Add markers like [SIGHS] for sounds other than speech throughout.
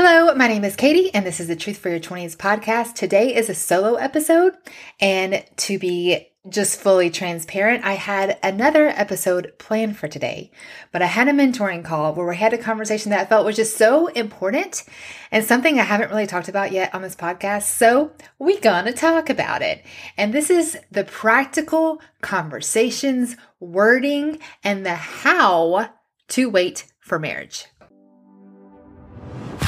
Hello, my name is Katie, and this is the Truth for Your 20s podcast. Today is a solo episode, and to be just fully transparent, I had another episode planned for today, but I had a mentoring call where we had a conversation that I felt was just so important and something I haven't really talked about yet on this podcast. So we gonna talk about it. And this is the practical conversations, wording, and the how to wait for marriage.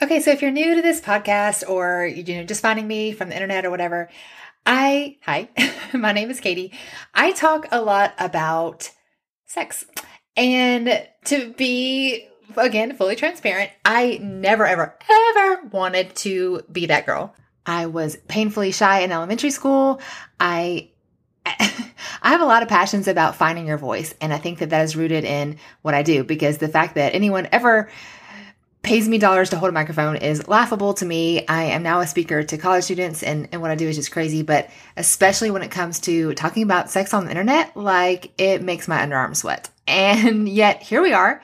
Okay, so if you're new to this podcast or you know just finding me from the internet or whatever, I hi, [LAUGHS] my name is Katie. I talk a lot about sex. And to be again fully transparent, I never ever ever wanted to be that girl. I was painfully shy in elementary school. I [LAUGHS] I have a lot of passions about finding your voice, and I think that that is rooted in what I do because the fact that anyone ever pays me dollars to hold a microphone is laughable to me. I am now a speaker to college students and, and what I do is just crazy, but especially when it comes to talking about sex on the internet, like it makes my underarms sweat. [LAUGHS] And yet here we are.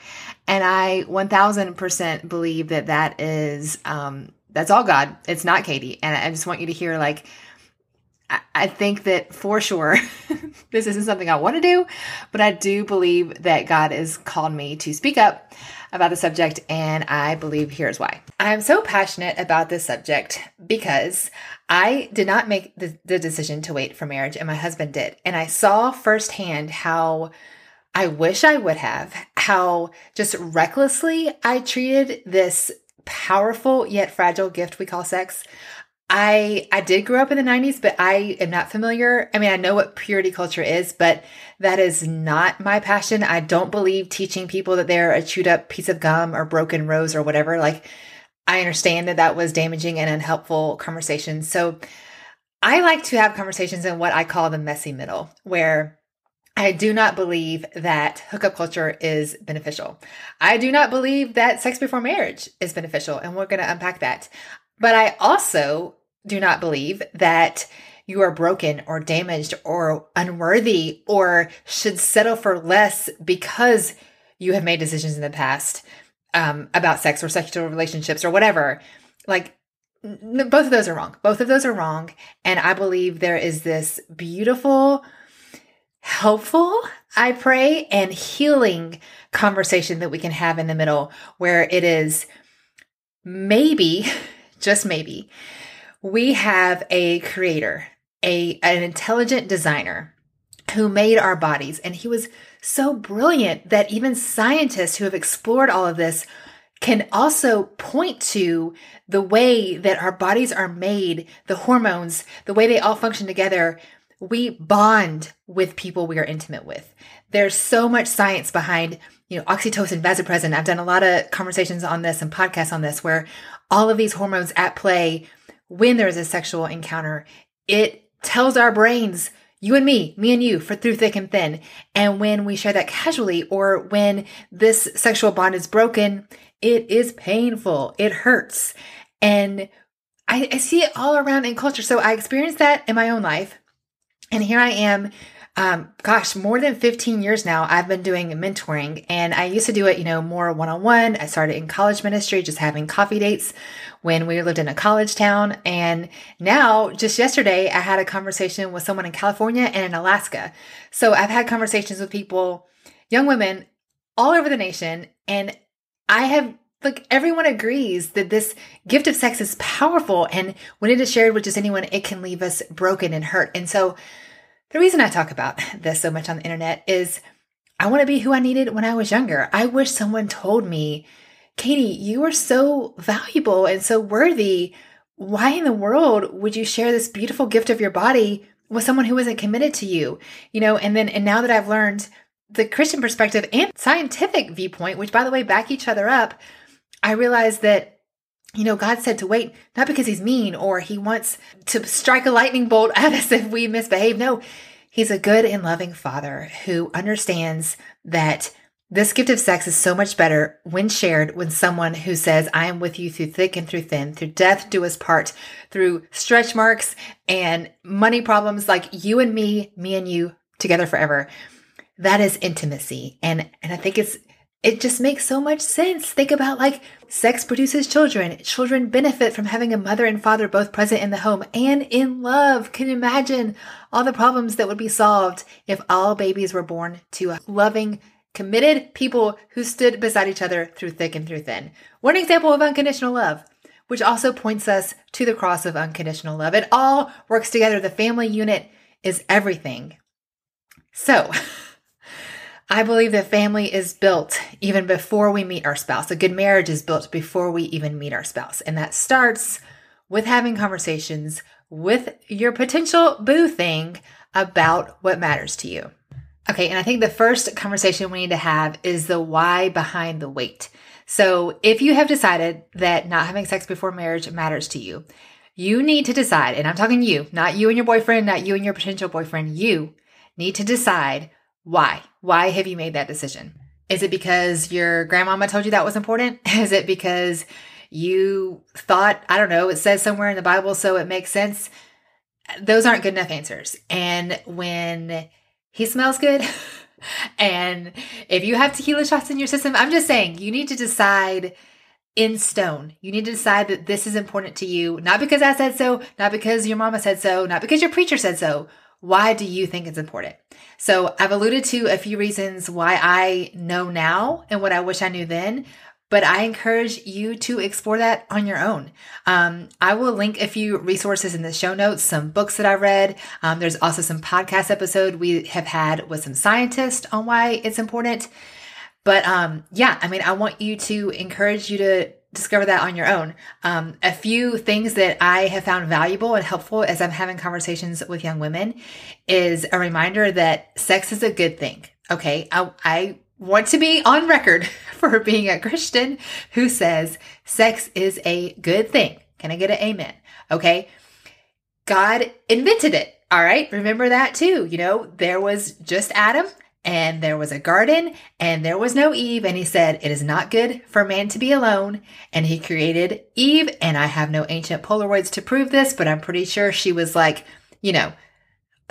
And I 1000% believe that that is, um, that's all God. It's not Katie. And I just want you to hear like, I think that for sure [LAUGHS] this isn't something I want to do, but I do believe that God has called me to speak up about the subject, and I believe here's why. I'm so passionate about this subject because I did not make the, the decision to wait for marriage, and my husband did. And I saw firsthand how I wish I would have, how just recklessly I treated this powerful yet fragile gift we call sex. I I did grow up in the 90s, but I am not familiar. I mean, I know what purity culture is, but that is not my passion. I don't believe teaching people that they're a chewed up piece of gum or broken rose or whatever. Like I understand that that was damaging and unhelpful conversations. So I like to have conversations in what I call the messy middle, where I do not believe that hookup culture is beneficial. I do not believe that sex before marriage is beneficial, and we're going to unpack that. But I also do not believe that you are broken or damaged or unworthy or should settle for less because you have made decisions in the past um, about sex or sexual relationships or whatever. Like, n- both of those are wrong. Both of those are wrong. And I believe there is this beautiful, helpful, I pray, and healing conversation that we can have in the middle where it is maybe, [LAUGHS] just maybe, we have a creator, a an intelligent designer who made our bodies and he was so brilliant that even scientists who have explored all of this can also point to the way that our bodies are made, the hormones, the way they all function together. We bond with people we are intimate with. There's so much science behind, you know, oxytocin, vasopressin. I've done a lot of conversations on this and podcasts on this where all of these hormones at play when there's a sexual encounter, it tells our brains, you and me, me and you, for through thick and thin. And when we share that casually or when this sexual bond is broken, it is painful. It hurts. And I, I see it all around in culture. So I experienced that in my own life. And here I am um, gosh, more than 15 years now, I've been doing mentoring and I used to do it, you know, more one on one. I started in college ministry, just having coffee dates when we lived in a college town. And now, just yesterday, I had a conversation with someone in California and in Alaska. So I've had conversations with people, young women all over the nation. And I have like everyone agrees that this gift of sex is powerful. And when it is shared with just anyone, it can leave us broken and hurt. And so the reason I talk about [LAUGHS] this so much on the internet is I want to be who I needed when I was younger. I wish someone told me, Katie, you are so valuable and so worthy. Why in the world would you share this beautiful gift of your body with someone who isn't committed to you? You know, and then, and now that I've learned the Christian perspective and scientific viewpoint, which by the way, back each other up, I realized that you know, God said to wait, not because he's mean or he wants to strike a lightning bolt at us [LAUGHS] if we misbehave. No, he's a good and loving father who understands that this gift of sex is so much better when shared when someone who says, I am with you through thick and through thin, through death do us part, through stretch marks and money problems like you and me, me and you together forever. That is intimacy. And, and I think it's, it just makes so much sense. Think about like sex produces children. Children benefit from having a mother and father both present in the home and in love. Can you imagine all the problems that would be solved if all babies were born to a loving, committed people who stood beside each other through thick and through thin? One example of unconditional love, which also points us to the cross of unconditional love. It all works together. The family unit is everything. So, [LAUGHS] I believe that family is built even before we meet our spouse. A good marriage is built before we even meet our spouse. And that starts with having conversations with your potential boo thing about what matters to you. Okay, and I think the first conversation we need to have is the why behind the wait. So if you have decided that not having sex before marriage matters to you, you need to decide, and I'm talking you, not you and your boyfriend, not you and your potential boyfriend, you need to decide why? Why have you made that decision? Is it because your grandmama told you that was important? [LAUGHS] Is it because you thought, I don't know, it says somewhere in the Bible, so it makes sense? Those aren't good enough answers. And when he smells good, [LAUGHS] and if you have tequila shots in your system, I'm just saying you need to decide in stone. You need to decide that this is important to you, not because I said so, not because your mama said so, not because your preacher said so. Why do you think it's important? So I've alluded to a few reasons why I know now and what I wish I knew then, but I encourage you to explore that on your own. Um, I will link a few resources in the show notes, some books that I read. Um, there's also some podcast episode we have had with some scientists on why it's important. But um, yeah, I mean, I want you to encourage you to discover that on your own. Um, a few things that I have found valuable and helpful as I'm having conversations with young women is a reminder that sex is a good thing. Okay. I, I want to be on record [LAUGHS] for being a Christian who says sex is a good thing. Can I get an amen? Okay. God invented it. All right. Remember that too. You know, there was just Adam and there was a garden and there was no Eve. And he said, It is not good for man to be alone. And he created Eve. And I have no ancient Polaroids to prove this, but I'm pretty sure she was like, you know,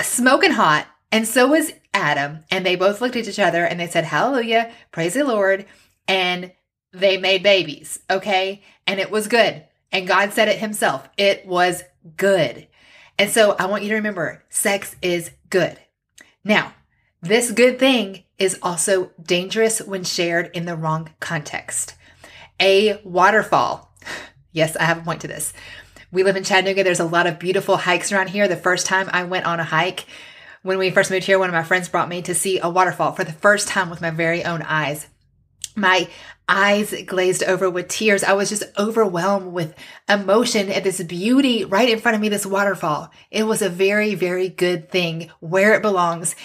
smoking hot. And so was Adam. And they both looked at each other and they said, Hallelujah, praise the Lord. And they made babies. Okay. And it was good. And God said it himself. It was good. And so I want you to remember sex is good. Now, this good thing is also dangerous when shared in the wrong context. A waterfall. [LAUGHS] Yes, I have a point to this. We live in Chattanooga. There's a lot of beautiful hikes around here. The first time I went on a hike, when we first moved here, one of my friends brought me to see a waterfall for the first time with my very own eyes. My eyes glazed over with tears. I was just overwhelmed with emotion at this beauty right in front of me, this waterfall. It was a very, very good thing where it belongs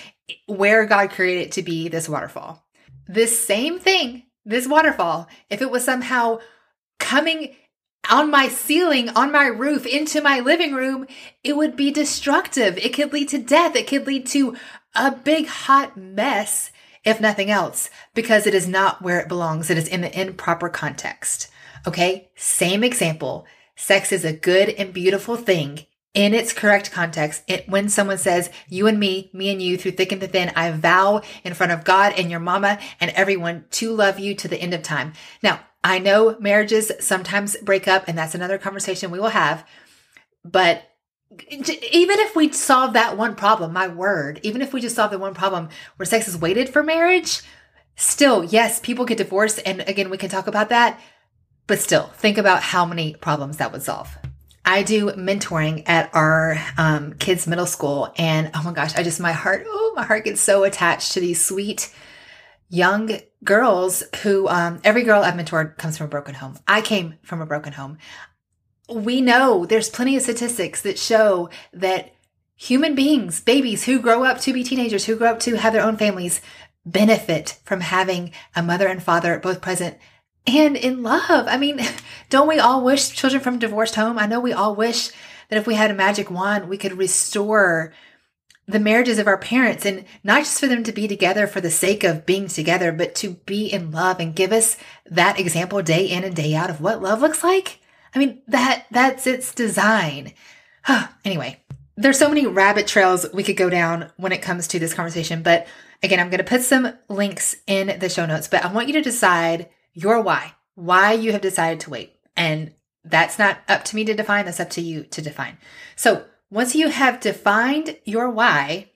where God created it to be this waterfall. This same thing, this waterfall, if it was somehow coming on my ceiling, on my roof, into my living room, it would be destructive. It could lead to death. It could lead to a big hot mess, if nothing else, because it is not where it belongs. It is in the improper context. Okay. Same example. Sex is a good and beautiful thing in its correct context, it, when someone says, you and me, me and you, through thick and thin, I vow in front of God and your mama and everyone to love you to the end of time. Now, I know marriages sometimes break up, and that's another conversation we will have. But even if we solve that one problem, my word, even if we just solve the one problem where sex is waited for marriage, still, yes, people get divorced. And again, we can talk about that. But still, think about how many problems that would solve. I do mentoring at our um, kids' middle school, and oh my gosh, I just my heart, oh my heart gets so attached to these sweet young girls who um, every girl I've mentored comes from a broken home. I came from a broken home. We know there's plenty of statistics that show that human beings, babies who grow up to be teenagers, who grow up to have their own families, benefit from having a mother and father both present and in love. I mean, [LAUGHS] don't we all wish children from divorced home? I know we all wish that if we had a magic wand, we could restore the marriages of our parents and not just for them to be together for the sake of being together, but to be in love and give us that example day in and day out of what love looks like. I mean, that, that's its design. [SIGHS] anyway, there's so many rabbit trails we could go down when it comes to this conversation, but again, I'm going to put some links in the show notes, but I want you to decide your why, why you have decided to wait. And that's not up to me to define, that's up to you to define. So once you have defined your why,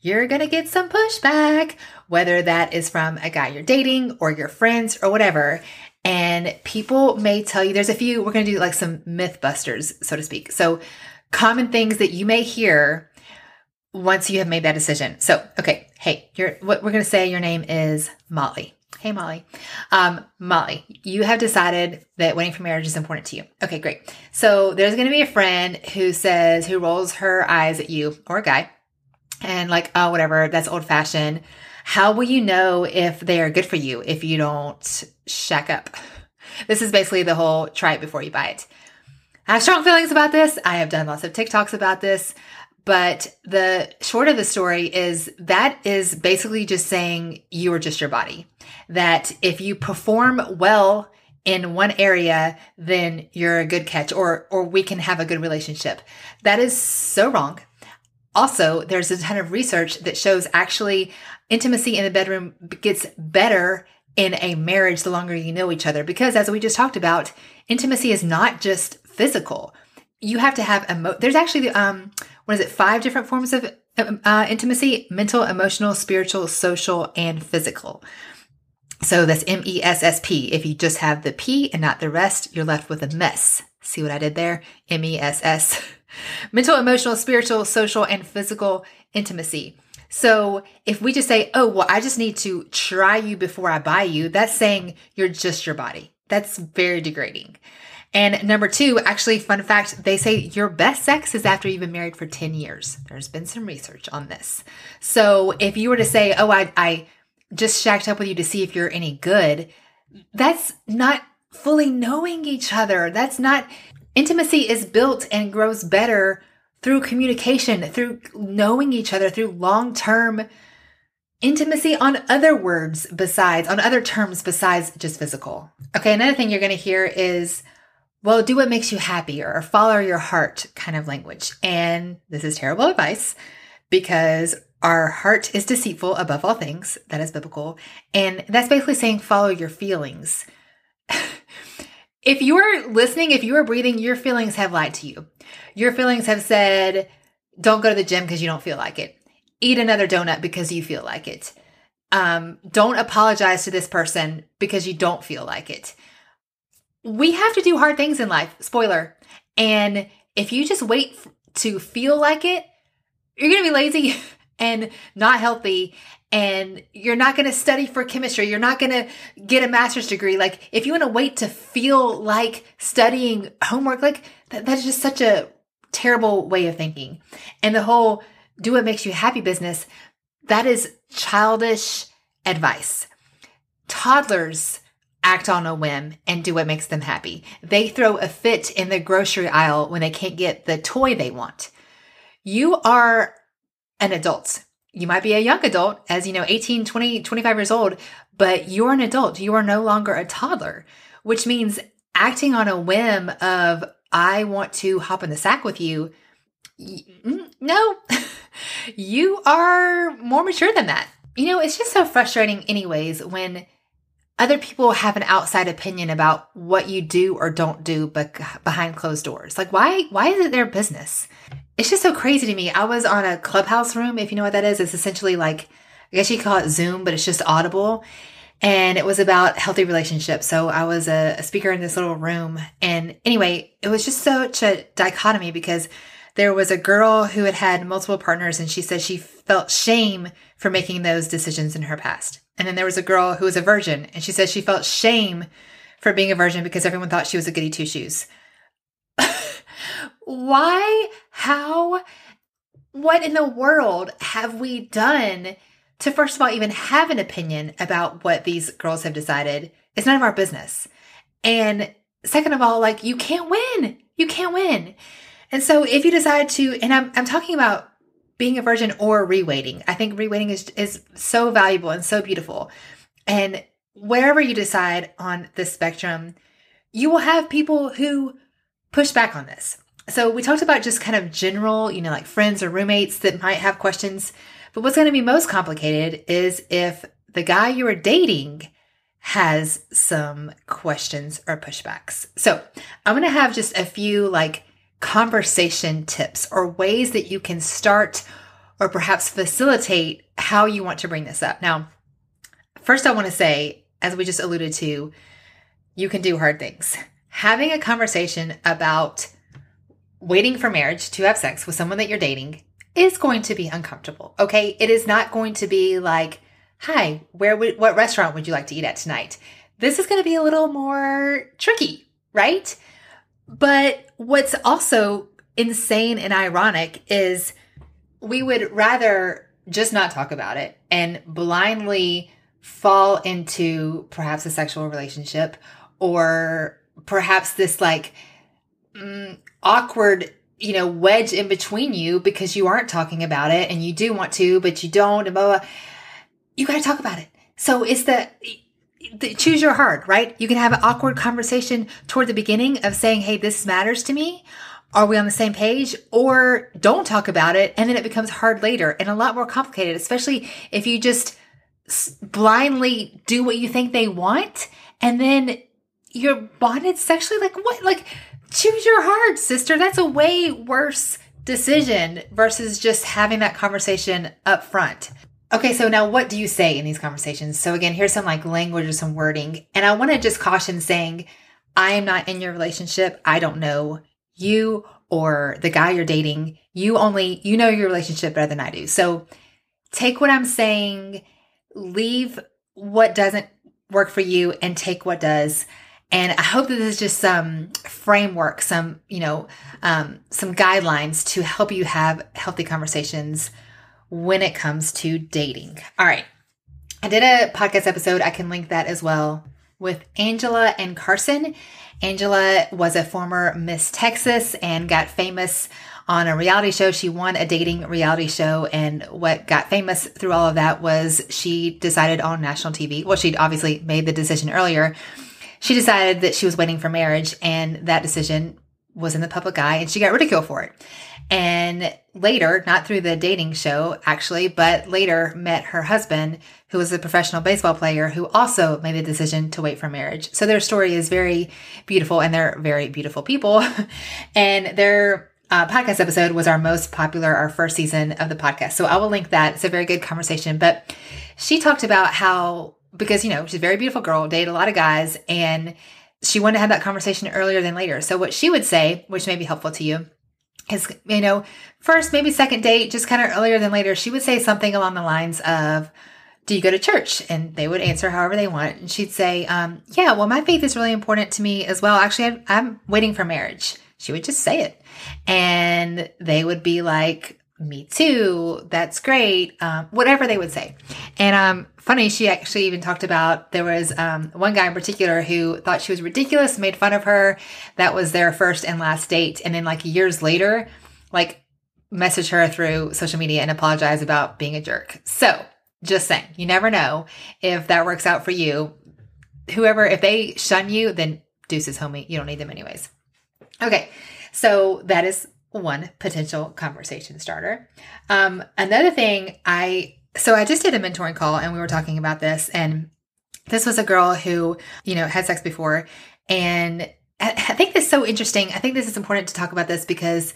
you're going to get some pushback, whether that is from a guy you're dating or your friends or whatever. And people may tell you there's a few, we're going to do like some myth busters, so to speak. So, common things that you may hear once you have made that decision. So, okay, hey, you're what we're going to say your name is Molly. Hey, Molly. Um, Molly, you have decided that waiting for marriage is important to you. Okay, great. So there's going to be a friend who says, who rolls her eyes at you or a guy and like, oh, whatever, that's old fashioned. How will you know if they are good for you if you don't shack up? This is basically the whole try it before you buy it. I have strong feelings about this. I have done lots of TikToks about this. But the short of the story is that is basically just saying you are just your body. That if you perform well in one area, then you're a good catch or or we can have a good relationship. That is so wrong. Also, there's a ton of research that shows actually intimacy in the bedroom gets better in a marriage the longer you know each other because as we just talked about, intimacy is not just physical. You have to have emo- there's actually um what is it, five different forms of uh, intimacy mental, emotional, spiritual, social, and physical. So that's M E S S P. If you just have the P and not the rest, you're left with a mess. See what I did there? M E S S. [LAUGHS] Mental, emotional, spiritual, social, and physical intimacy. So if we just say, oh, well, I just need to try you before I buy you, that's saying you're just your body. That's very degrading. And number two, actually, fun fact, they say your best sex is after you've been married for 10 years. There's been some research on this. So if you were to say, oh, I, I just shacked up with you to see if you're any good, that's not fully knowing each other. That's not, intimacy is built and grows better through communication, through knowing each other, through long term intimacy on other words besides, on other terms besides just physical. Okay, another thing you're going to hear is, well, do what makes you happier or follow your heart kind of language. And this is terrible advice because our heart is deceitful above all things. That is biblical. And that's basically saying follow your feelings. [LAUGHS] if you are listening, if you are breathing, your feelings have lied to you. Your feelings have said, don't go to the gym because you don't feel like it. Eat another donut because you feel like it. Um, don't apologize to this person because you don't feel like it we have to do hard things in life. Spoiler. And if you just wait to feel like it, you're going to be lazy [LAUGHS] and not healthy and you're not going to study for chemistry. You're not going to get a master's degree. Like if you want to wait to feel like studying homework, like that, that is just such a terrible way of thinking. And the whole do what makes you happy business, that is childish advice. Toddlers act on a whim and do what makes them happy. They throw a fit in the grocery aisle when they can't get the toy they want. You are an adult. You might be a young adult, as you know, 18, 20, 25 years old, but you're an adult. You are no longer a toddler, which means acting on a whim of, I want to hop in the sack with you. No, [LAUGHS] you are more mature than that. You know, it's just so frustrating, anyways, when other people have an outside opinion about what you do or don't do but behind closed doors. Like why why is it their business? It's just so crazy to me. I was on a clubhouse room, if you know what that is. It's essentially like I guess you call it Zoom, but it's just audible. And it was about healthy relationships. So I was a, a speaker in this little room. And anyway, it was just such a dichotomy because there was a girl who had had multiple partners and she said she felt shame for making those decisions in her past. And then there was a girl who was a virgin, and she said she felt shame for being a virgin because everyone thought she was a goody two shoes. [LAUGHS] Why? How? What in the world have we done to, first of all, even have an opinion about what these girls have decided, It's none of our business. And second of all, like you can't win. You can't win. And so if you decide to, and I'm, I'm talking about being a virgin or rewaiting. I think rewaiting is, is so valuable and so beautiful. And wherever you decide on the spectrum, you will have people who push back on this. So we talked about just kind of general, you know, like friends or roommates that might have questions. But what's going to be most complicated is if the guy you are dating has some questions or pushbacks. So I'm going to have just a few like conversation tips or ways that you can start or perhaps facilitate how you want to bring this up. Now, first, I want to say, as we just alluded to, you can do hard things. Having a conversation about waiting for marriage to have sex with someone that you're dating is going to be uncomfortable. Okay. It is not going to be like, hi, where would, what restaurant would you like to eat at tonight? This is going to be a little more tricky, right? But what's also insane and ironic is we would rather just not talk about it and blindly fall into perhaps a sexual relationship or perhaps this like mm, awkward you know wedge in between you because you aren't talking about it and you do want to but you don't and blah, blah. you got to talk about it so it's the choose your heart, right? You can have an awkward conversation toward the beginning of saying, Hey, this matters to me. Are we on the same page? Or don't talk about it. And then it becomes hard later and a lot more complicated, especially if you just blindly do what you think they want. And then you're bonded sexually. Like what? Like choose your heart, sister. That's a way worse decision versus just having that conversation up front. Okay, so now what do you say in these conversations? So again, here's some like language or some wording. And I want to just caution saying, I am not in your relationship. I don't know you or the guy you're dating. You only, you know your relationship better than I do. So take what I'm saying, leave what doesn't work for you and take what does. And I hope that this is just some framework, some, you know, um, some guidelines to help you have healthy conversations when it comes to dating. All right. I did a podcast episode. I can link that as well with Angela and Carson. Angela was a former Miss Texas and got famous on a reality show. She won a dating reality show. And what got famous through all of that was she decided on national TV. Well, she'd obviously made the decision earlier. She decided that she was waiting for marriage, and that decision was in the public eye, and she got ridiculed for it. And later, not through the dating show actually, but later met her husband, who was a professional baseball player who also made the decision to wait for marriage. So their story is very beautiful and they're very beautiful people. [LAUGHS] and their uh, podcast episode was our most popular, our first season of the podcast. So I will link that. It's a very good conversation. But she talked about how, because, you know, she's a very beautiful girl, dated a lot of guys, and she wanted to have that conversation earlier than later. So what she would say, which may be helpful to you, is, you know, first, maybe second date, just kind of earlier than later, she would say something along the lines of, do you go to church? And they would answer however they want. And she'd say, um, yeah, well, my faith is really important to me as well. Actually, I'm waiting for marriage. She would just say it. And they would be like, me too. That's great. Um, whatever they would say. And, um, funny, she actually even talked about there was, um, one guy in particular who thought she was ridiculous, made fun of her. That was their first and last date. And then like years later, like message her through social media and apologize about being a jerk. So just saying, you never know if that works out for you. Whoever, if they shun you, then deuces, homie. You don't need them anyways. Okay. So that is one potential conversation starter. Um, another thing I, so I just did a mentoring call and we were talking about this and this was a girl who, you know, had sex before. And I think this is so interesting. I think this is important to talk about this because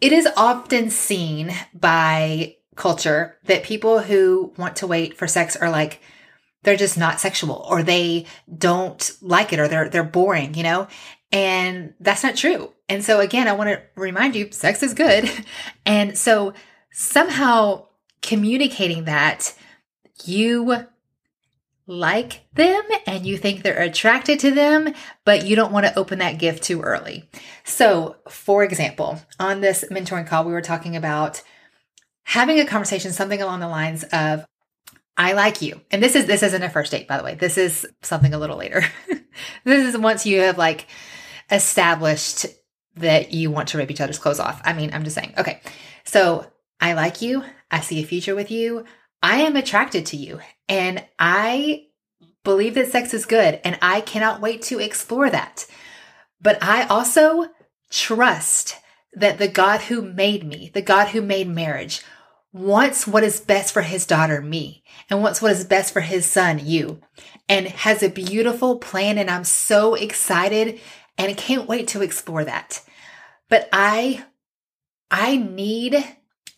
it is often seen by culture that people who want to wait for sex are like, they're just not sexual or they don't like it or they're, they're boring, you know? And that's not true. And so again, I want to remind you, sex is good. [LAUGHS] And so somehow communicating that you like them and you think they're attracted to them, but you don't want to open that gift too early. So, for example, on this mentoring call, we were talking about having a conversation, something along the lines of, I like you. And this is this isn't a first date, by the way. This is something a little later. [LAUGHS] this is once you have like established that you want to rip each other's clothes off. I mean, I'm just saying. Okay. So I like you. I see a future with you. I am attracted to you. And I believe that sex is good. And I cannot wait to explore that. But I also trust that the God who made me, the God who made marriage, wants what is best for his daughter, me, and wants what is best for his son, you, and has a beautiful plan. And I'm so excited and I can't wait to explore that. But I, I need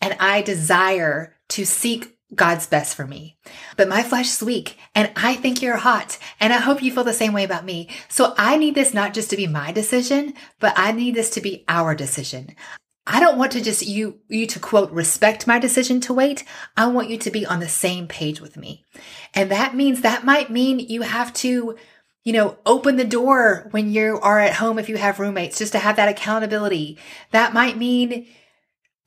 and I desire to seek God's best for me. But my flesh is weak and I think you're hot and I hope you feel the same way about me. So I need this not just to be my decision, but I need this to be our decision. I don't want to just you you to quote respect my decision to wait. I want you to be on the same page with me. And that means that might mean you have to you know, open the door when you are at home if you have roommates just to have that accountability. That might mean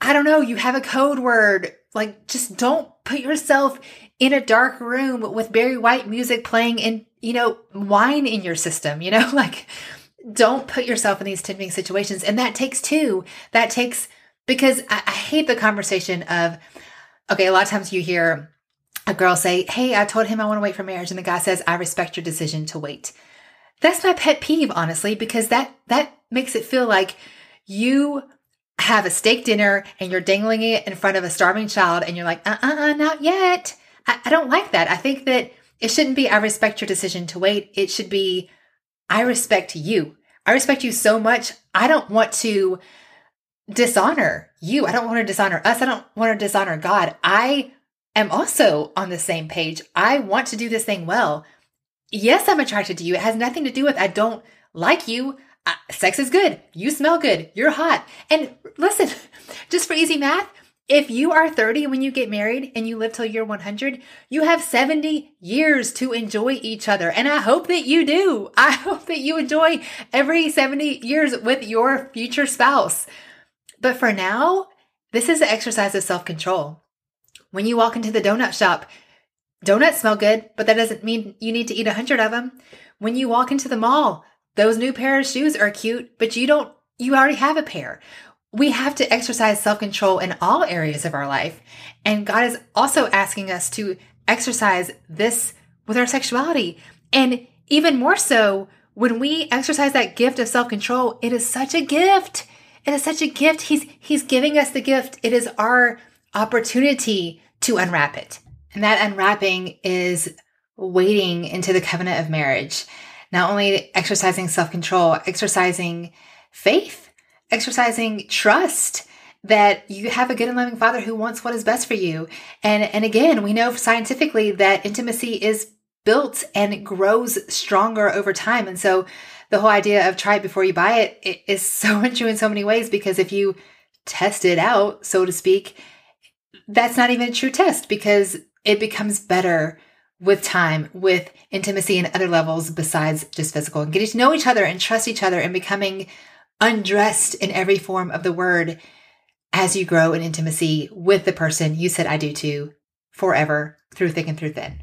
I don't know, you have a code word. Like just don't put yourself in a dark room with Barry White music playing and, you know, wine in your system, you know, [LAUGHS] like don't put yourself in these tempting situations. And that takes two. That takes, because I, I hate the conversation of, okay, a lot of times you hear a girl say, Hey, I told him I want to wait for marriage. And the guy says, I respect your decision to wait. That's my pet peeve, honestly, because that, that makes it feel like you have a steak dinner and you're dangling it in front of a starving child and you're like, uh uh uh, not yet. I, I don't like that. I think that it shouldn't be, I respect your decision to wait. It should be, I respect you. I respect you so much. I don't want to dishonor you. I don't want to dishonor us. I don't want to dishonor God. I am also on the same page. I want to do this thing well. Yes, I'm attracted to you. It has nothing to do with I don't like you. Uh, sex is good. You smell good. You're hot. And listen, [LAUGHS] just for easy math, if you are 30 when you get married and you live till you're 100, you have 70 years to enjoy each other. And I hope that you do. [LAUGHS] I hope that you enjoy every 70 years with your future spouse. But for now, this is an exercise of self control. When you walk into the donut shop, donuts smell good, but that doesn't mean you need to eat a hundred of them. When you walk into the mall, those new pair of shoes are cute, but you don't, you already have a pair. We have to exercise self control in all areas of our life. And God is also asking us to exercise this with our sexuality. And even more so, when we exercise that gift of self control, it is such a gift. It is such a gift. He's, he's giving us the gift. It is our opportunity to unwrap it. And that unwrapping is wading into the covenant of marriage not only exercising self control, exercising faith, exercising trust that you have a good and loving father who wants what is best for you. And, and again, we know scientifically that intimacy is built and grows stronger over time. And so the whole idea of try it before you buy it, it is so [LAUGHS] untrue in so many ways because if you test it out, so to speak, that's not even a true test because it becomes better with time, with intimacy and other levels besides just physical, and getting to know each other and trust each other and becoming undressed in every form of the word as you grow in intimacy with the person you said I do to forever through thick and through thin.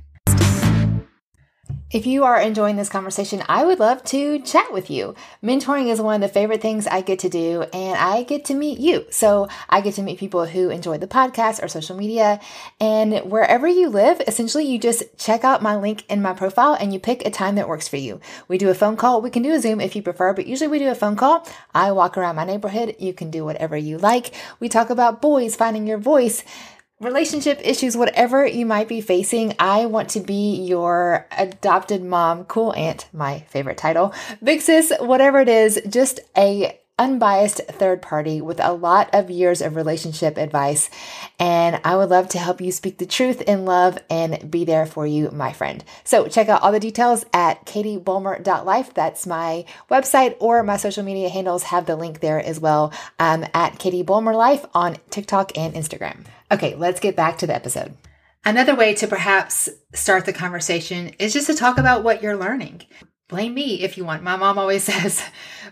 If you are enjoying this conversation, I would love to chat with you. Mentoring is one of the favorite things I get to do, and I get to meet you. So I get to meet people who enjoy the podcast or social media. And wherever you live, essentially, you just check out my link in my profile and you pick a time that works for you. We do a phone call. We can do a Zoom if you prefer, but usually we do a phone call. I walk around my neighborhood. You can do whatever you like. We talk about boys, finding your voice relationship issues, whatever you might be facing, I want to be your adopted mom, cool aunt, my favorite title, big sis, whatever it is, just a unbiased third party with a lot of years of relationship advice. And I would love to help you speak the truth in love and be there for you, my friend. So check out all the details at katiebulmer.life. That's my website or my social media handles have the link there as well um, at Katie Life on TikTok and Instagram. Okay, let's get back to the episode. Another way to perhaps start the conversation is just to talk about what you're learning blame me if you want. My mom always [LAUGHS] says,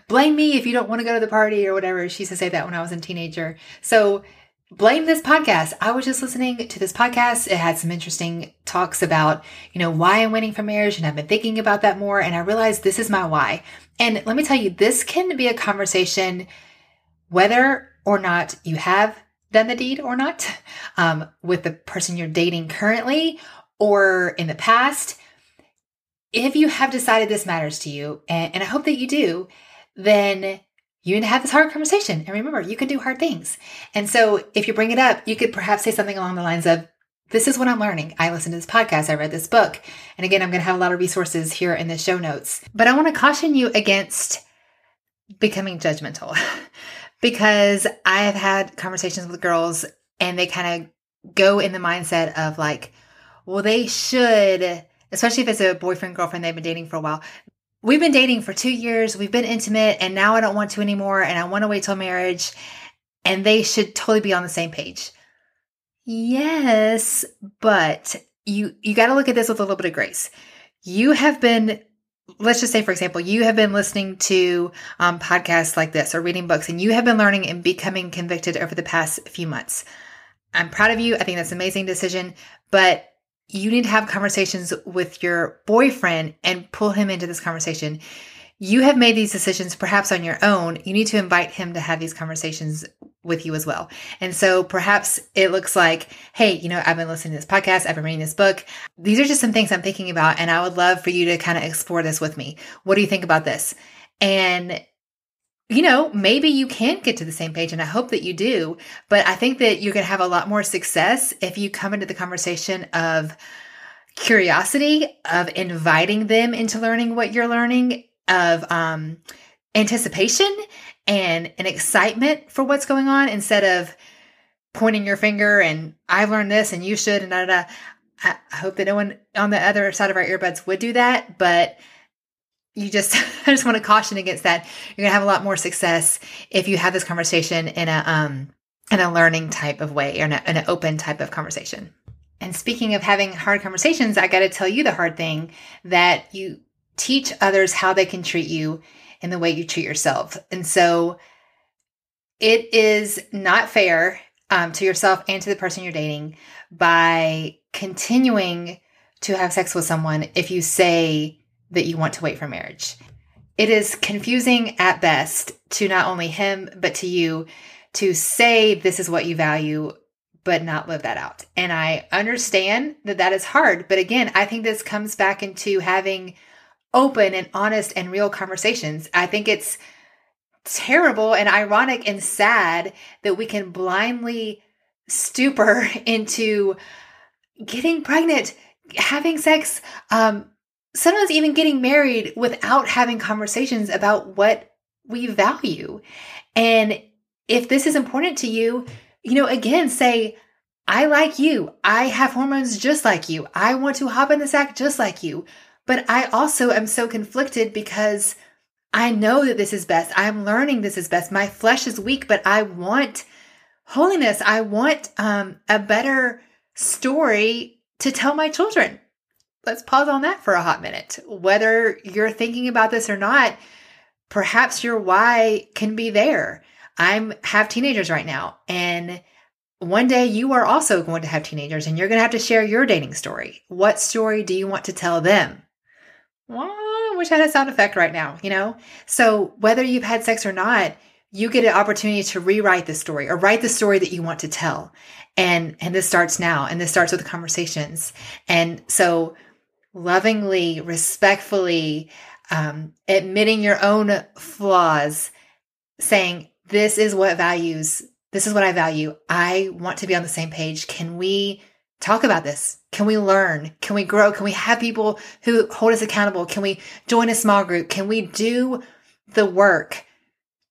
blame me if you don't want to go to the party or whatever. She used to say that when I was a teenager. So blame this podcast. I was just listening to this podcast. It had some interesting talks about, you know, why I'm waiting for marriage. And I've been thinking about that more. And I realized this is my why. And let me tell you, this can be a conversation whether or not you have done the deed or not um, with the person you're dating currently or in the past. If you have decided this matters to you, and, and I hope that you do, then you need to have this hard conversation. And remember, you can do hard things. And so if you bring it up, you could perhaps say something along the lines of, this is what I'm learning. I listened to this podcast. I read this book. And again, I'm going to have a lot of resources here in the show notes. But I want to caution you against becoming judgmental [LAUGHS] because I have had conversations with girls and they kind of go in the mindset of like, well, they should, especially if it's a boyfriend, girlfriend they've been dating for a while, we've been dating for two years, we've been intimate, and now I don't want to anymore, and I want to wait till marriage, and they should totally be on the same page. Yes, but you you got to look at this with a little bit of grace. You have been let's just say for example you have been listening to um, podcasts like this or reading books and you have been learning and becoming convicted over the past few months i'm proud of you i think that's an amazing decision but you need to have conversations with your boyfriend and pull him into this conversation. You have made these decisions perhaps on your own. You need to invite him to have these conversations with you as well. And so perhaps it looks like, hey, you know, I've been listening to this podcast, I've been reading this book. These are just some things I'm thinking about, and I would love for you to kind of explore this with me. What do you think about this? And you know, maybe you can get to the same page, and I hope that you do. But I think that you're going to have a lot more success if you come into the conversation of curiosity, of inviting them into learning what you're learning, of um, anticipation and an excitement for what's going on instead of pointing your finger and I've learned this and you should and da da. da. I hope that no one on the other side of our earbuds would do that, but you just [LAUGHS] I just want to caution against that. You're gonna have a lot more success if you have this conversation in a um in a learning type of way or in, a, in an open type of conversation. And speaking of having hard conversations, I got to tell you the hard thing that you teach others how they can treat you in the way you treat yourself. And so it is not fair um, to yourself and to the person you're dating by continuing to have sex with someone if you say that you want to wait for marriage. It is confusing at best to not only him, but to you to say this is what you value, but not live that out. And I understand that that is hard. But again, I think this comes back into having open and honest and real conversations. I think it's terrible and ironic and sad that we can blindly stupor [LAUGHS] into getting pregnant, having sex, um, sometimes even getting married without having conversations about what we value. And if this is important to you, you know, again, say, I like you. I have hormones just like you. I want to hop in the sack just like you. But I also am so conflicted because I know that this is best. I'm learning this is best. My flesh is weak, but I want holiness. I want um, a better story to tell my children let's pause on that for a hot minute. Whether you're thinking about this or not, perhaps your why can be there. I'm have teenagers right now and one day you are also going to have teenagers and you're going to have to share your dating story. What story do you want to tell them? Well, I wish I had a sound effect right now, you know? So whether you've had sex or not, you get an opportunity to rewrite the story or write the story that you want to tell. And and this starts now and this starts with the conversations. And so lovingly, respectfully, um, admitting your own flaws, saying, This is what values, this is what I value. I want to be on the same page. Can we talk about this? Can we learn? Can we grow? Can we have people who hold us accountable? Can we join a small group? Can we do the work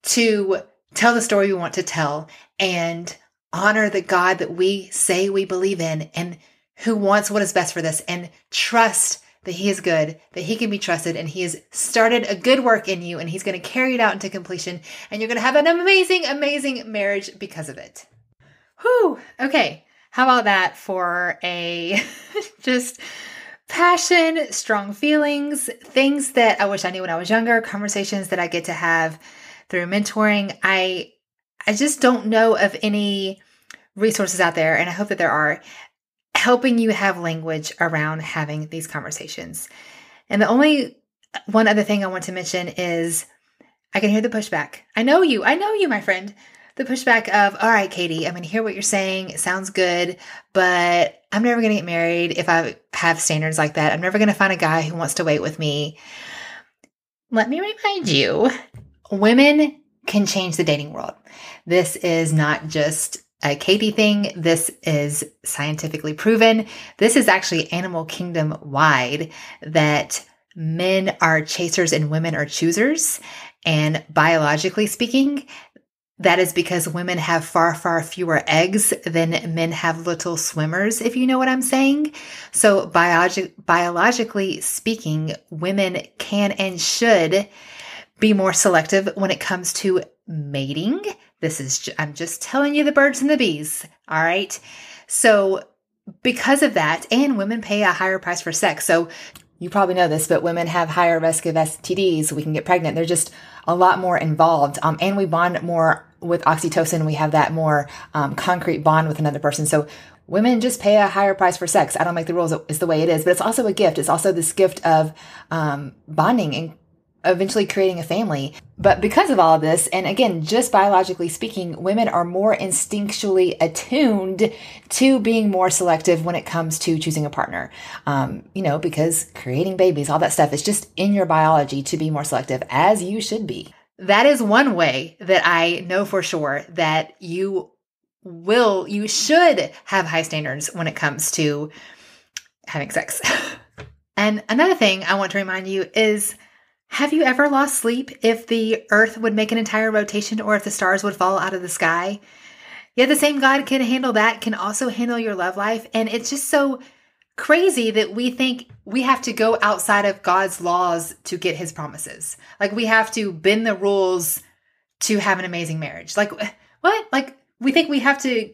to tell the story we want to tell and honor the God that we say we believe in and who wants what is best for this and trust that he is good, that he can be trusted, and he has started a good work in you, and he's going to carry it out into completion, and you're going to have an amazing, amazing marriage because of it. Whew. Okay. How about that for a [LAUGHS] just passion, strong feelings, things that I wish I knew when I was younger, conversations that I get to have through mentoring. I I just don't know of any resources out there, and I hope that there are, helping you have language around having these conversations. And the only one other thing I want to mention is I can hear the pushback. I know you. I know you, my friend. The pushback of, all right, Katie, I'm going to hear what you're saying. It sounds good, but I'm never going to get married if I have standards like that. I'm never going to find a guy who wants to wait with me. Let me remind you women can change the dating world. This is not just a Katie thing. This is scientifically proven. This is actually animal kingdom wide that men are chasers and women are choosers. And biologically speaking, that is because women have far, far fewer eggs than men have little swimmers, if you know what I'm saying. So, biologi- biologically speaking, women can and should be more selective when it comes to mating. This is, I'm just telling you the birds and the bees. All right. So, because of that, and women pay a higher price for sex. So, you probably know this, but women have higher risk of STDs. We can get pregnant. They're just a lot more involved. Um, and we bond more with oxytocin. We have that more um, concrete bond with another person. So women just pay a higher price for sex. I don't make the rules. It's the way it is, but it's also a gift. It's also this gift of um, bonding and eventually creating a family. But because of all of this, and again, just biologically speaking, women are more instinctually attuned to being more selective when it comes to choosing a partner. Um, you know, because creating babies, all that stuff is just in your biology to be more selective, as you should be. That is one way that I know for sure that you will, you should have high standards when it comes to having sex. [LAUGHS] and another thing I want to remind you is have you ever lost sleep if the earth would make an entire rotation or if the stars would fall out of the sky? Yet the same God can handle that, can also handle your love life. And it's just so crazy that we think we have to go outside of God's laws to get his promises. Like we have to bend the rules to have an amazing marriage. Like what? Like we think we have to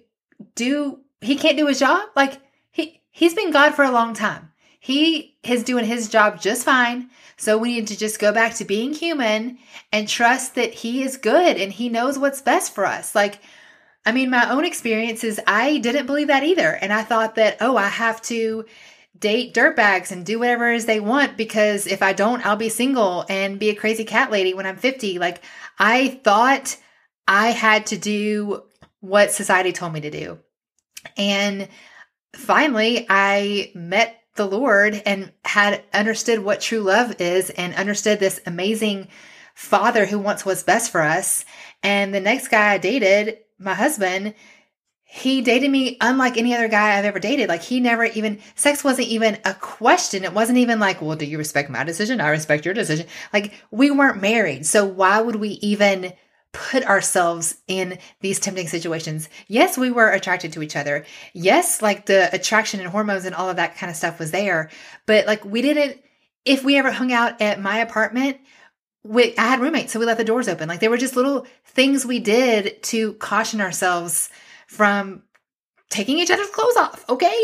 do he can't do his job? Like he he's been God for a long time. He is doing his job just fine. So we need to just go back to being human and trust that He is good and He knows what's best for us. Like, I mean, my own experiences, I didn't believe that either. And I thought that, oh, I have to date dirtbags and do whatever it is they want because if I don't, I'll be single and be a crazy cat lady when I'm 50. Like, I thought I had to do what society told me to do. And finally, I met the Lord and had understood what true love is and understood this amazing father who wants what's best for us. And the next guy I dated, my husband, he dated me unlike any other guy I've ever dated. Like he never even sex wasn't even a question. It wasn't even like, well, do you respect my decision? I respect your decision. Like we weren't married. So why would we even put ourselves in these tempting situations. Yes, we were attracted to each other. Yes, like the attraction and hormones and all of that kind of stuff was there. But like we didn't, if we ever hung out at my apartment, we, I had roommates, so we left the doors open. Like they were just little things we did to caution ourselves from taking each other's clothes off. Okay.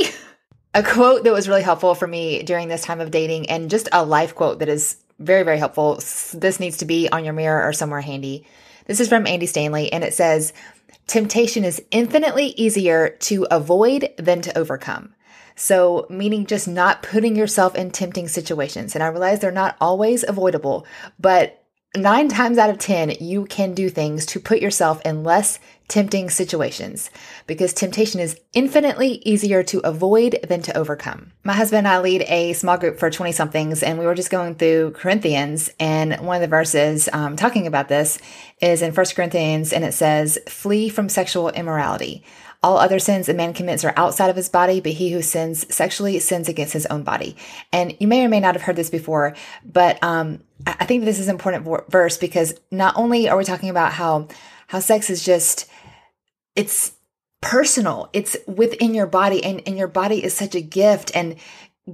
A quote that was really helpful for me during this time of dating, and just a life quote that is very, very helpful. This needs to be on your mirror or somewhere handy this is from Andy Stanley, and it says, Temptation is infinitely easier to avoid than to overcome. So, meaning just not putting yourself in tempting situations. And I realize they're not always avoidable, but nine times out of 10, you can do things to put yourself in less tempting situations because temptation is infinitely easier to avoid than to overcome. My husband and I lead a small group for 20 somethings, and we were just going through Corinthians. And one of the verses um, talking about this is in First Corinthians, and it says, Flee from sexual immorality. All other sins a man commits are outside of his body, but he who sins sexually sins against his own body. And you may or may not have heard this before, but um, I think this is an important verse because not only are we talking about how how sex is just it's personal, it's within your body, and, and your body is such a gift, and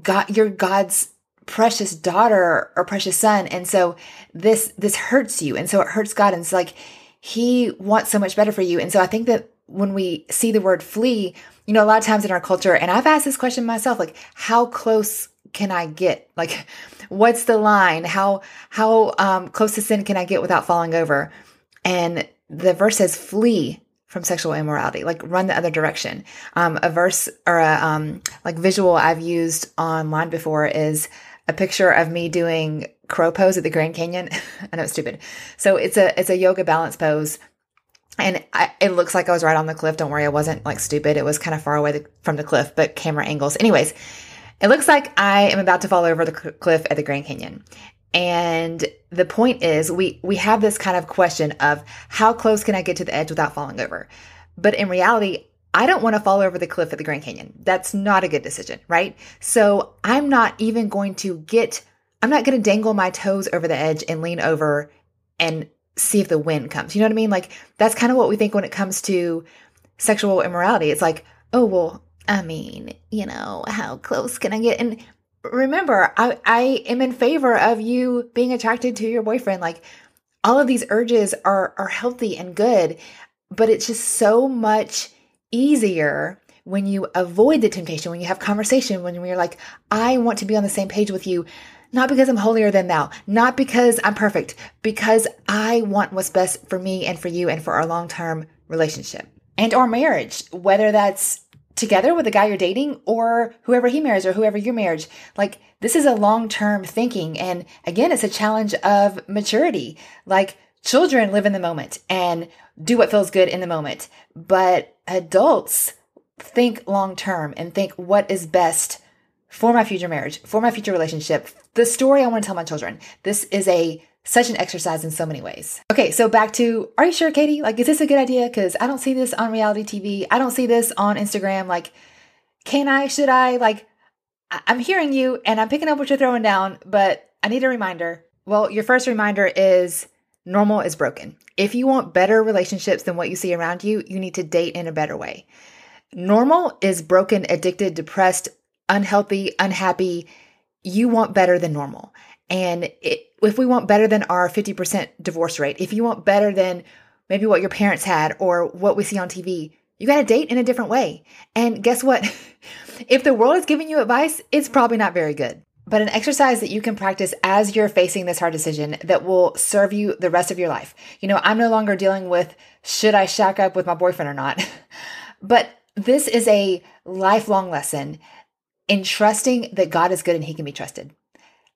God, you're God's precious daughter or precious son, and so this this hurts you, and so it hurts God, and it's like He wants so much better for you, and so I think that when we see the word flee, you know, a lot of times in our culture, and I've asked this question myself, like, how close can I get? Like, [LAUGHS] what's the line? How, how, um, close to sin can I get without falling over? And the verse says, flee from sexual immorality, like run the other direction. Um, a verse or a um, like visual I've used online before is a picture of me doing crow pose at the Grand Canyon. [LAUGHS] I know it's stupid. So it's a it's a yoga balance pose, and I, it looks like I was right on the cliff. Don't worry, I wasn't like stupid. It was kind of far away from the cliff, but camera angles. Anyways, it looks like I am about to fall over the cliff at the Grand Canyon. And the point is we we have this kind of question of how close can I get to the edge without falling over? But in reality, I don't want to fall over the cliff at the Grand Canyon. That's not a good decision, right? So I'm not even going to get I'm not going to dangle my toes over the edge and lean over and see if the wind comes. You know what I mean? Like that's kind of what we think when it comes to sexual immorality. It's like, oh well, I mean, you know, how close can I get? And remember, I, I am in favor of you being attracted to your boyfriend. Like all of these urges are are healthy and good, but it's just so much easier when you avoid the temptation, when you have conversation, when you're like, I want to be on the same page with you, not because I'm holier than thou, not because I'm perfect, because I want what's best for me and for you and for our long term relationship and our marriage, whether that's together with the guy you're dating or whoever he marries or whoever your marriage. Like this is a long-term thinking. And again, it's a challenge of maturity. Like children live in the moment and do what feels good in the moment. But adults think long-term and think what is best for my future marriage, for my future relationship, the story I want to tell my children. This is a such an exercise in so many ways. Okay, so back to are you sure, Katie? Like, is this a good idea? Because I don't see this on reality TV. I don't see this on Instagram. Like, can I? Should I? Like, I'm hearing you and I'm picking up what you're throwing down, but I need a reminder. Well, your first reminder is normal is broken. If you want better relationships than what you see around you, you need to date in a better way. Normal is broken, addicted, depressed, unhealthy, unhappy. You want better than normal. And it, if we want better than our 50% divorce rate, if you want better than maybe what your parents had or what we see on TV, you got to date in a different way. And guess what? [LAUGHS] if the world is giving you advice, it's probably not very good. But an exercise that you can practice as you're facing this hard decision that will serve you the rest of your life. You know, I'm no longer dealing with should I shack up with my boyfriend or not? [LAUGHS] but this is a lifelong lesson in trusting that God is good and he can be trusted.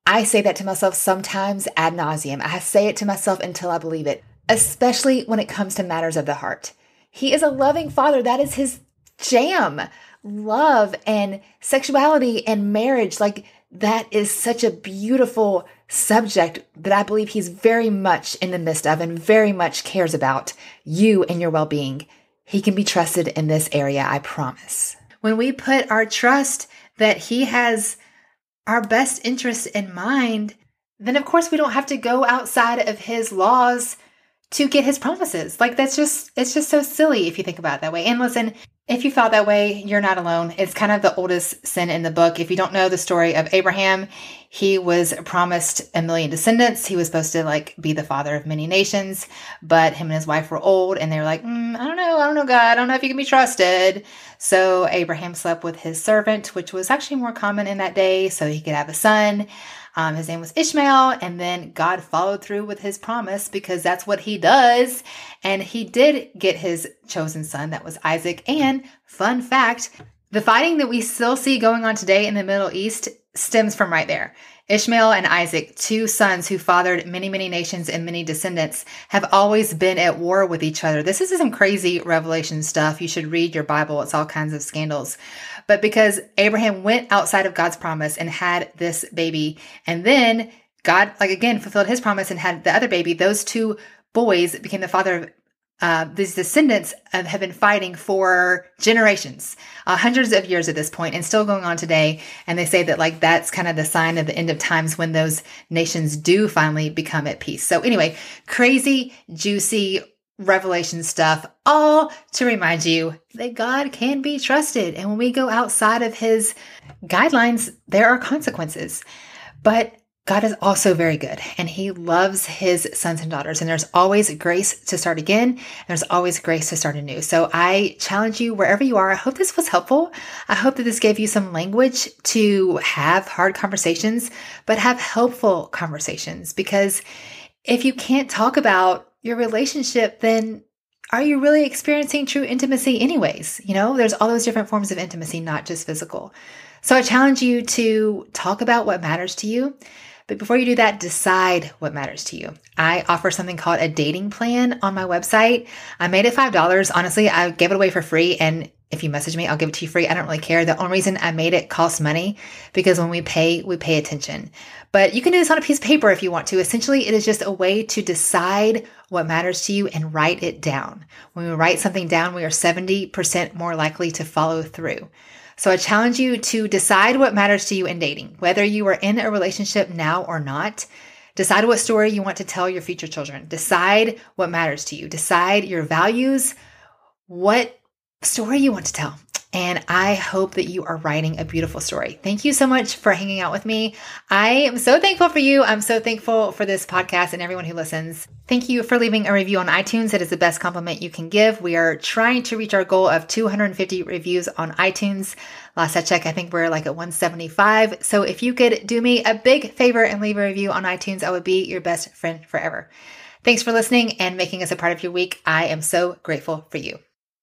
I say that to myself sometimes ad nauseum. I say it to myself until I believe it, especially when it comes to matters of the heart. He is a loving father. That is his jam. Love and sexuality and marriage. Like that is such a beautiful subject that I believe he's very much in the midst of and very much cares about you and your well being. He can be trusted in this area, I promise. When we put our trust that he has our best interest in mind, then of course we don't have to go outside of his laws to get his promises. Like that's just it's just so silly if you think about it that way. And listen, if you felt that way, you're not alone. It's kind of the oldest sin in the book. If you don't know the story of Abraham, he was promised a million descendants. He was supposed to like be the father of many nations, but him and his wife were old and they were like, mm, I don't know, I don't know, God, I don't know if you can be trusted. So Abraham slept with his servant, which was actually more common in that day, so he could have a son. Um, his name was Ishmael, and then God followed through with his promise because that's what he does. And he did get his chosen son, that was Isaac. And fun fact the fighting that we still see going on today in the Middle East stems from right there. Ishmael and Isaac, two sons who fathered many, many nations and many descendants, have always been at war with each other. This is some crazy revelation stuff. You should read your Bible. It's all kinds of scandals. But because Abraham went outside of God's promise and had this baby, and then God, like again, fulfilled his promise and had the other baby, those two boys became the father of uh, these descendants have been fighting for generations, uh, hundreds of years at this point, and still going on today. And they say that like that's kind of the sign of the end of times when those nations do finally become at peace. So anyway, crazy, juicy revelation stuff, all to remind you that God can be trusted. And when we go outside of His guidelines, there are consequences. But God is also very good and he loves his sons and daughters. And there's always grace to start again. there's always grace to start anew. So I challenge you wherever you are. I hope this was helpful. I hope that this gave you some language to have hard conversations, but have helpful conversations. Because if you can't talk about your relationship, then are you really experiencing true intimacy, anyways? You know, there's all those different forms of intimacy, not just physical. So I challenge you to talk about what matters to you. But before you do that, decide what matters to you. I offer something called a dating plan on my website. I made it $5. Honestly, I gave it away for free. And if you message me, I'll give it to you free. I don't really care. The only reason I made it cost money because when we pay, we pay attention. But you can do this on a piece of paper if you want to. Essentially, it is just a way to decide what matters to you and write it down. When we write something down, we are 70% more likely to follow through. So I challenge you to decide what matters to you in dating, whether you are in a relationship now or not. Decide what story you want to tell your future children. Decide what matters to you. Decide your values, what story you want to tell. And I hope that you are writing a beautiful story. Thank you so much for hanging out with me. I am so thankful for you. I'm so thankful for this podcast and everyone who listens. Thank you for leaving a review on iTunes. It is the best compliment you can give. We are trying to reach our goal of 250 reviews on iTunes. Last I checked, I think we're like at 175. So if you could do me a big favor and leave a review on iTunes, I would be your best friend forever. Thanks for listening and making us a part of your week. I am so grateful for you.